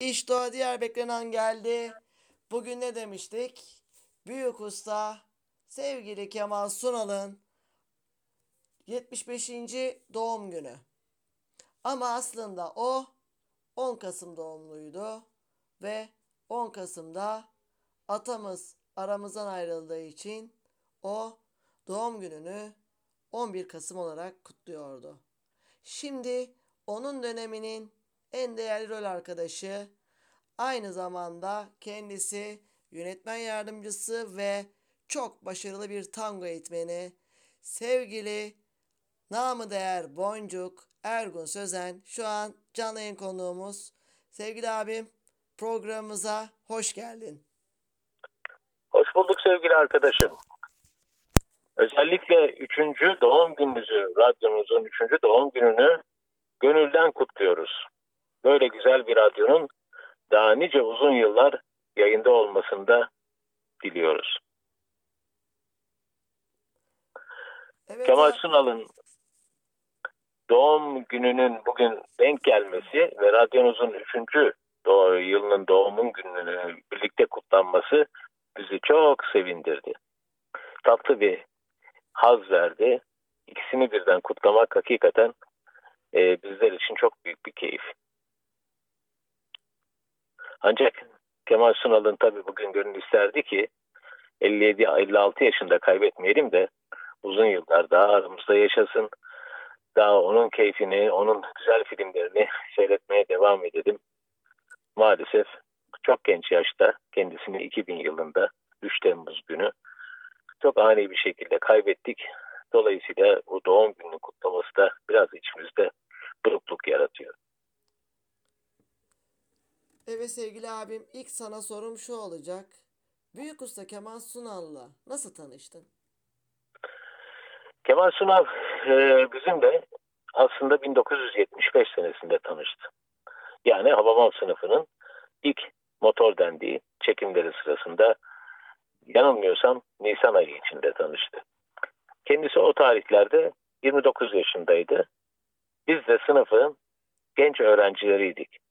İşte o diğer beklenen geldi. Bugün ne demiştik? Büyük usta sevgili Kemal Sunal'ın 75. doğum günü. Ama aslında o 10 Kasım doğumluydu ve 10 Kasım'da atamız aramızdan ayrıldığı için o doğum gününü 11 Kasım olarak kutluyordu. Şimdi onun döneminin en değerli rol arkadaşı, aynı zamanda kendisi yönetmen yardımcısı ve çok başarılı bir tango eğitmeni, sevgili namı değer Boncuk Ergun Sözen şu an canlı yayın konuğumuz. Sevgili abim programımıza hoş geldin. Hoş bulduk sevgili arkadaşım. Özellikle üçüncü doğum gününüzü, radyomuzun üçüncü doğum gününü gönülden kutluyoruz. Böyle güzel bir radyonun daha nice uzun yıllar yayında olmasını da diliyoruz. Evet, Kemal abi. Sunal'ın doğum gününün bugün denk gelmesi ve radyonuzun üçüncü doğ yılının doğumun gününü birlikte kutlanması bizi çok sevindirdi. Tatlı bir haz verdi. İkisini birden kutlamak hakikaten e, bizler için çok büyük bir keyif. Ancak Kemal Sunal'ın tabii bugün gönül isterdi ki 57-56 yaşında kaybetmeyelim de uzun yıllar daha aramızda yaşasın. Daha onun keyfini, onun güzel filmlerini seyretmeye devam edelim. Maalesef çok genç yaşta kendisini 2000 yılında 3 Temmuz günü çok ani bir şekilde kaybettik. Dolayısıyla bu doğum gününün kutlaması da biraz içimizde burukluk yaratıyor. Evet sevgili abim ilk sana sorum şu olacak. Büyük usta Kemal Sunal'la nasıl tanıştın? Kemal Sunal e, bizim de aslında 1975 senesinde tanıştı. Yani Hababam sınıfının ilk motor dendiği çekimleri sırasında yanılmıyorsam Nisan ayı içinde tanıştı. Kendisi o tarihlerde 29 yaşındaydı. Biz de sınıfın genç öğrencileriydik.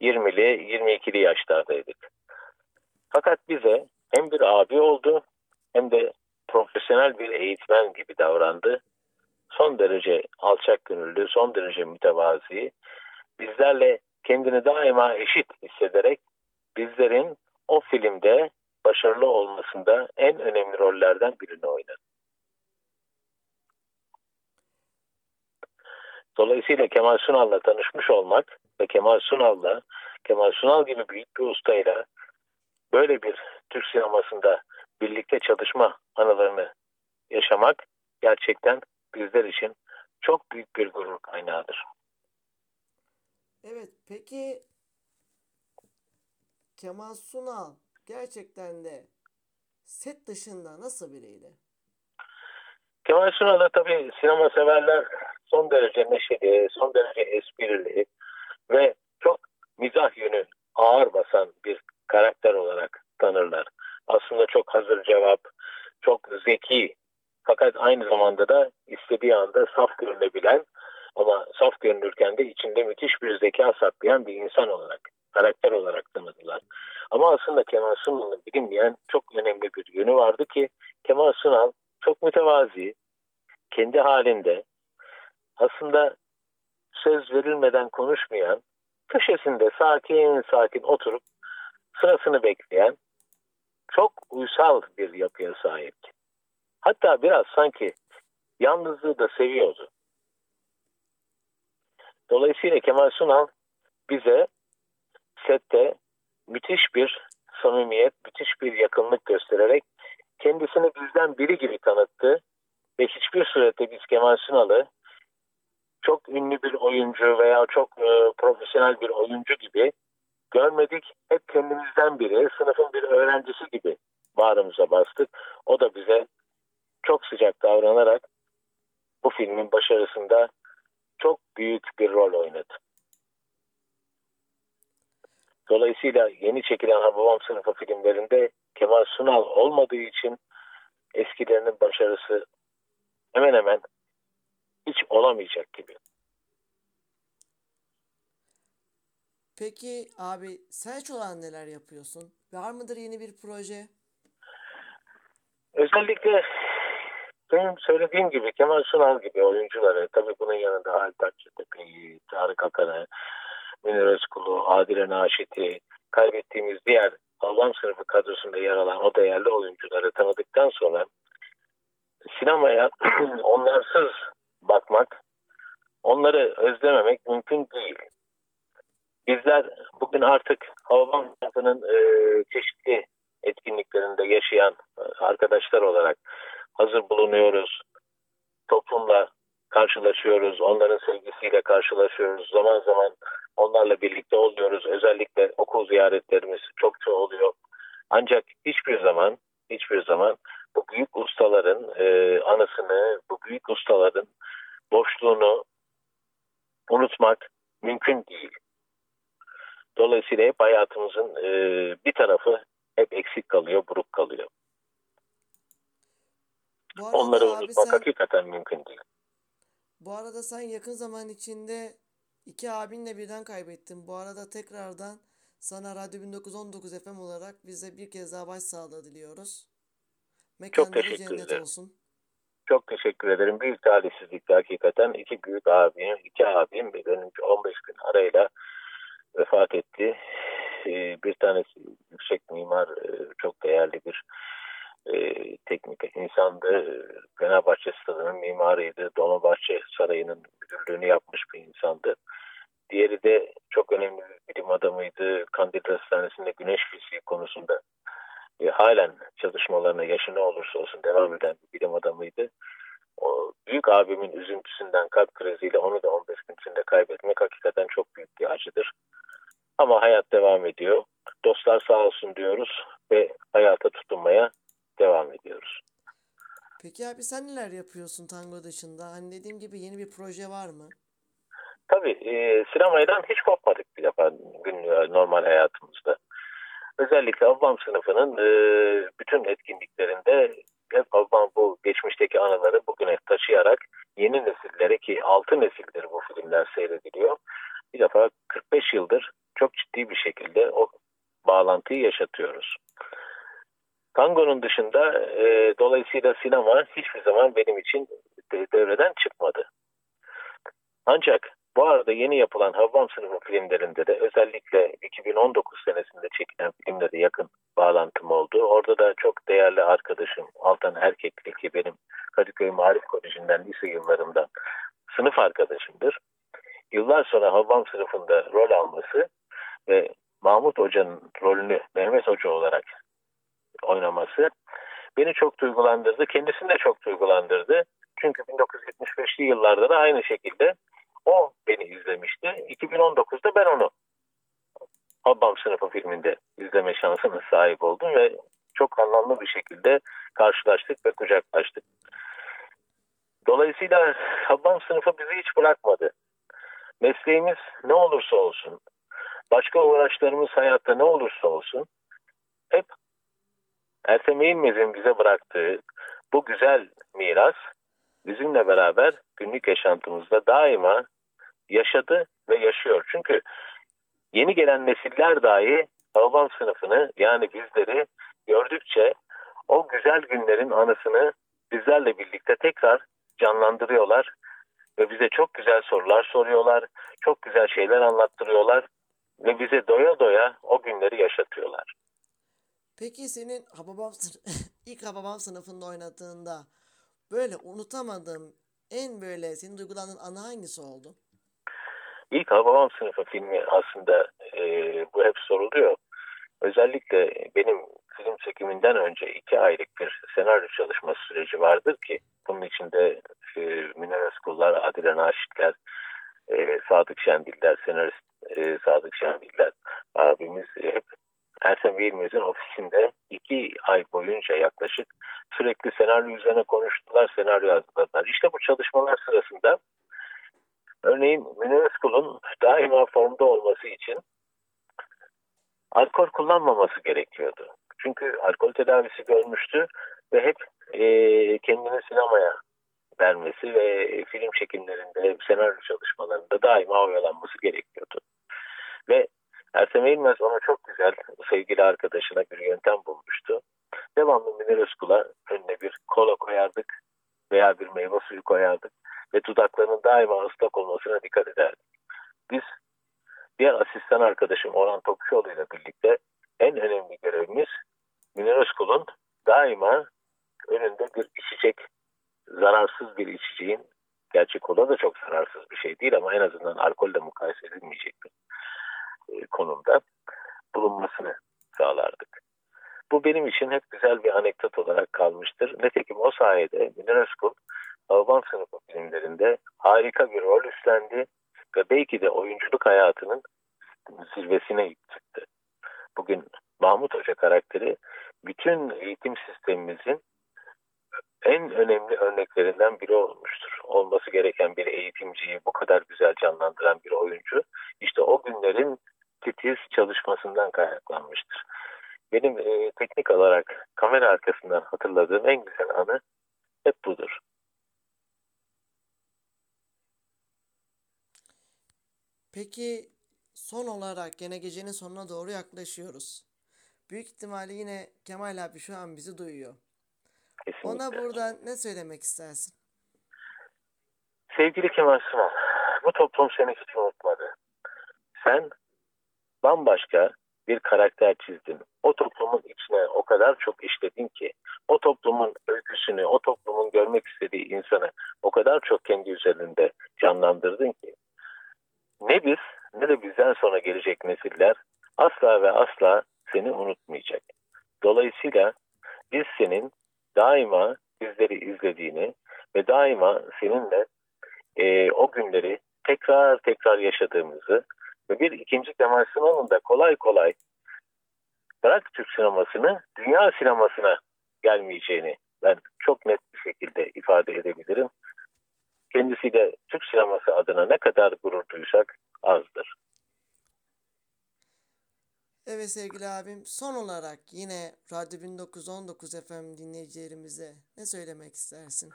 20'li 22'li yaşlardaydık. Fakat bize hem bir abi oldu hem de profesyonel bir eğitmen gibi davrandı. Son derece alçak gönüllü, son derece mütevazi. Bizlerle kendini daima eşit hissederek bizlerin o filmde başarılı olmasında en önemli rollerden birini oynadı. Dolayısıyla Kemal Sunal'la tanışmış olmak ve Kemal Sunal'la, Kemal Sunal gibi büyük bir ustayla böyle bir Türk sinemasında birlikte çalışma anılarını yaşamak gerçekten bizler için çok büyük bir gurur kaynağıdır. Evet peki Kemal Sunal gerçekten de set dışında nasıl biriydi? Kemal Sunal'ı tabii sinema severler son derece neşeli, son derece esprili ve çok mizah yönü ağır basan bir karakter olarak tanırlar. Aslında çok hazır cevap, çok zeki fakat aynı zamanda da istediği anda saf görünebilen ama saf görünürken de içinde müthiş bir zeka saklayan bir insan olarak, karakter olarak tanıdılar. Ama aslında Kemal Sunal'ın bilinmeyen çok önemli bir yönü vardı ki Kemal Sunal çok mütevazi, kendi halinde aslında söz verilmeden konuşmayan, köşesinde sakin sakin oturup sırasını bekleyen çok uysal bir yapıya sahip. Hatta biraz sanki yalnızlığı da seviyordu. Dolayısıyla Kemal Sunal bize sette müthiş bir samimiyet, müthiş bir yakınlık göstererek kendisini bizden biri gibi tanıttı ve hiçbir surette biz Kemal Sunal'ı çok ünlü bir oyuncu veya çok e, profesyonel bir oyuncu gibi görmedik. Hep kendimizden biri, sınıfın bir öğrencisi gibi bağrımıza bastık. O da bize çok sıcak davranarak bu filmin başarısında çok büyük bir rol oynadı. Dolayısıyla yeni çekilen Hababam sınıfı filmlerinde Kemal Sunal olmadığı için eskilerinin başarısı hemen hemen hiç olamayacak gibi. Peki abi Selç olan neler yapıyorsun? Var mıdır yeni bir proje? Özellikle benim söylediğim gibi Kemal Sunal gibi oyuncuları tabii bunun yanında Halit Akçatepe'yi, Tarık Akan'ı, Münir Özkul'u, Adile Naşit'i kaybettiğimiz diğer Allah'ın sınıfı kadrosunda yer alan o değerli oyuncuları tanıdıktan sonra sinemaya onlarsız bakmak, onları özlememek mümkün değil. Bizler bugün artık Havabam sınıfının e, çeşitli etkinliklerinde yaşayan e, arkadaşlar olarak hazır bulunuyoruz. Toplumla karşılaşıyoruz. Onların sevgisiyle karşılaşıyoruz. Zaman zaman onlarla birlikte oluyoruz. Özellikle okul ziyaretlerimiz çokça oluyor. Ancak hiçbir zaman hiçbir zaman bu büyük ustaların e, anısını, bu büyük ustaların boşluğunu unutmak mümkün değil. Dolayısıyla hep hayatımızın e, bir tarafı hep eksik kalıyor, buruk kalıyor. Onları unutmak sen, hakikaten mümkün değil. bu arada sen yakın zaman içinde iki abinle birden kaybettin. Bu arada tekrardan sana Radyo 1919 FM olarak bize bir kez daha başsağlığı diliyoruz. Mekanları teşekkür cennet ederim. olsun. Çok teşekkür ederim. Büyük talihsizlikti hakikaten. iki büyük abim, iki abim benim 15 gün arayla vefat etti. Ee, Bir tanesi yüksek mimar, e, çok değerli bir e, teknik insandı. Fenerbahçe Stadı'nın mimarıydı. Dolmabahçe Sarayı'nın müdürlüğünü yapmış bir insandı. Diğeri de çok önemli bir bilim adamıydı. Kandil Hastanesi'nde güneş fiziği konusunda e, halen çalışmalarına yaşı ne olursa olsun devam eden bir bilim adamıydı. O büyük abimin üzüntüsünden kalp kriziyle onu da 15 gün içinde kaybetmek hakikaten çok büyük bir acıdır. Ama hayat devam ediyor. Dostlar sağ olsun diyoruz ve hayata tutunmaya devam ediyoruz. Peki abi sen neler yapıyorsun tango dışında? Hani dediğim gibi yeni bir proje var mı? Tabii e, sinemaydan hiç kopmadık bir defa günlük normal hayatımızda. Özellikle Avvam sınıfının e, bütün etkinliklerinde hep Avvam bu geçmişteki anıları bugüne taşıyarak yeni nesillere ki 6 nesildir bu filmler seyrediliyor. Bir defa 45 yıldır çok ciddi bir şekilde o bağlantıyı yaşatıyoruz. Tango'nun dışında e, dolayısıyla sinema hiçbir zaman benim için de- devreden çıkmadı. Ancak bu arada yeni yapılan Havvam sınıfı filmlerinde de özellikle 2019 senesinde çekilen filmlere yakın bağlantım oldu. Orada da çok değerli arkadaşım Altan Erkekli ki benim Kadıköy Marif Koleji'nden lise yıllarımdan sınıf arkadaşımdır. Yıllar sonra Havvam sınıfında rol alması ve Mahmut Hoca'nın rolünü Mehmet Hoca olarak oynaması beni çok duygulandırdı. Kendisini de çok duygulandırdı. Çünkü 1975'li yıllarda da aynı şekilde o beni izlemişti. 2019'da ben onu Habbam sınıfı filminde izleme şansına sahip oldum ve çok anlamlı bir şekilde karşılaştık ve kucaklaştık. Dolayısıyla Habbam sınıfı bizi hiç bırakmadı. Mesleğimiz ne olursa olsun, başka uğraşlarımız hayatta ne olursa olsun hep Ertem Eğilmez'in bize bıraktığı bu güzel miras bizimle beraber günlük yaşantımızda daima yaşadı ve yaşıyor. Çünkü yeni gelen nesiller dahi Havvam sınıfını yani bizleri gördükçe o güzel günlerin anısını bizlerle birlikte tekrar canlandırıyorlar ve bize çok güzel sorular soruyorlar, çok güzel şeyler anlattırıyorlar ve bize doya doya o günleri yaşatıyorlar. Peki senin Hababam ilk Hababam sınıfında oynadığında böyle unutamadığım en böyle senin duygulandığın anı hangisi oldu? İlk Hababam sınıfı filmi aslında e, bu hep soruluyor. Özellikle benim film çekiminden önce iki aylık bir senaryo çalışması süreci vardır ki bunun içinde e, Münir Özkullar, Adile Naşitler, e, Sadık Şendiller, senarist e, Sadık Şendiller abimiz hep Ertem Yılmaz'ın ofisinde iki ay boyunca yaklaşık sürekli senaryo üzerine konuştular, senaryo hazırladılar. İşte bu çalışmalar sırasında Özkul'un daima formda olması için alkol kullanmaması gerekiyordu. Çünkü alkol tedavisi görmüştü ve hep e, kendini sinemaya vermesi ve film çekimlerinde, senaryo çalışmalarında daima oyalanması gerekiyordu. Ve Ertem Eğilmez ona çok güzel sevgili arkadaşına bir yöntem bulmuştu. Devamlı Münir Özkul'a önüne bir kola koyardık veya bir meyve suyu koyardık ve dudaklarının daima ıslak olmasına dikkat ederdik. Biz diğer asistan arkadaşım Orhan Topçuoğlu ile birlikte en önemli görevimiz Münir Özkul'un daima önünde bir içecek, zararsız bir içeceğin, gerçi kola da çok zararsız bir şey değil ama en azından alkolle mukayese edilmeyecek bir e, konumda bulunmasını sağlardık. Bu benim için hep güzel bir anekdot olarak kalmıştır. Nitekim o sayede Özkul Babam sınıfı filmlerinde harika bir rol üstlendi ve belki de oyunculuk hayatının zirvesine çıktı. Bugün Mahmut Hoca karakteri bütün eğitim sistemimizin en önemli örneklerinden biri olmuştur. Olması gereken bir eğitimciyi bu kadar güzel canlandıran bir oyuncu işte o günlerin titiz çalışmasından kaynaklanmıştır. Benim e, teknik olarak kamera arkasından hatırladığım en güzel anı hep budur. Peki son olarak gene gecenin sonuna doğru yaklaşıyoruz. Büyük ihtimalle yine Kemal abi şu an bizi duyuyor. Kesinlikle. Ona buradan ne söylemek istersin? Sevgili Kemal Sunal, bu toplum seni hiç unutmadı. Sen bambaşka bir karakter çizdin. O toplumun içine o kadar çok işledin ki, o toplumun öyküsünü, o toplumun görmek istediği insanı o kadar çok kendi üzerinde canlandırdın ki, ne biz ne de bizden sonra gelecek nesiller asla ve asla seni unutmayacak. Dolayısıyla biz senin daima bizleri izlediğini ve daima seninle e, o günleri tekrar tekrar yaşadığımızı ve bir ikinci Kemal Sunal'ın da kolay kolay bırak Türk sinemasını dünya sinemasına gelmeyeceğini ben çok net bir şekilde ifade edebilirim. Kendisiyle Türk sineması adına ne kadar gurur duysak azdır. Evet sevgili abim son olarak yine Radyo 1919 FM dinleyicilerimize ne söylemek istersin?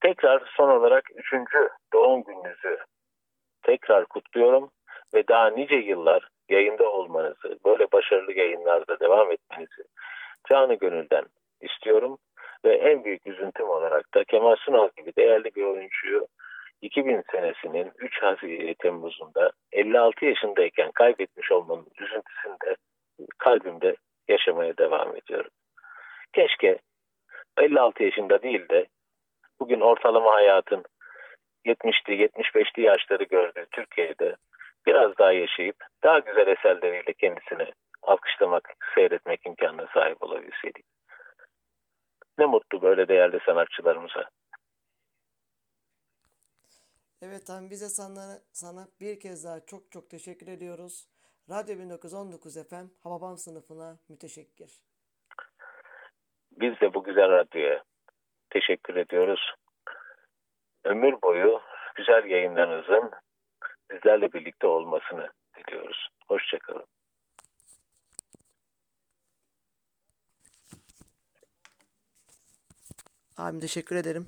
Tekrar son olarak üçüncü doğum gününüzü tekrar kutluyorum ve daha nice yıllar yayında olmanızı, böyle başarılı yayınlarda devam etmenizi canı gönülden istiyorum. Ve en büyük üzüntüm olarak da Kemal Sunal gibi değerli bir oyuncuyu 2000 senesinin 3 Haziran Temmuz'unda 56 yaşındayken kaybetmiş olmanın üzüntüsünü de kalbimde yaşamaya devam ediyorum. Keşke 56 yaşında değil de bugün ortalama hayatın 70'li 75'li yaşları gördüğü Türkiye'de biraz daha yaşayıp daha güzel eserleriyle kendisini alkışlamak, seyretmek imkanına sahip olabilseydik. Ne mutlu böyle değerli sanatçılarımıza. Evet abi bize sana, sana bir kez daha çok çok teşekkür ediyoruz. Radyo 1919 FM Hababam sınıfına müteşekkir. Biz de bu güzel radyoya teşekkür ediyoruz. Ömür boyu güzel yayınlarınızın bizlerle birlikte olmasını diliyoruz. Hoşçakalın. Abim teşekkür ederim.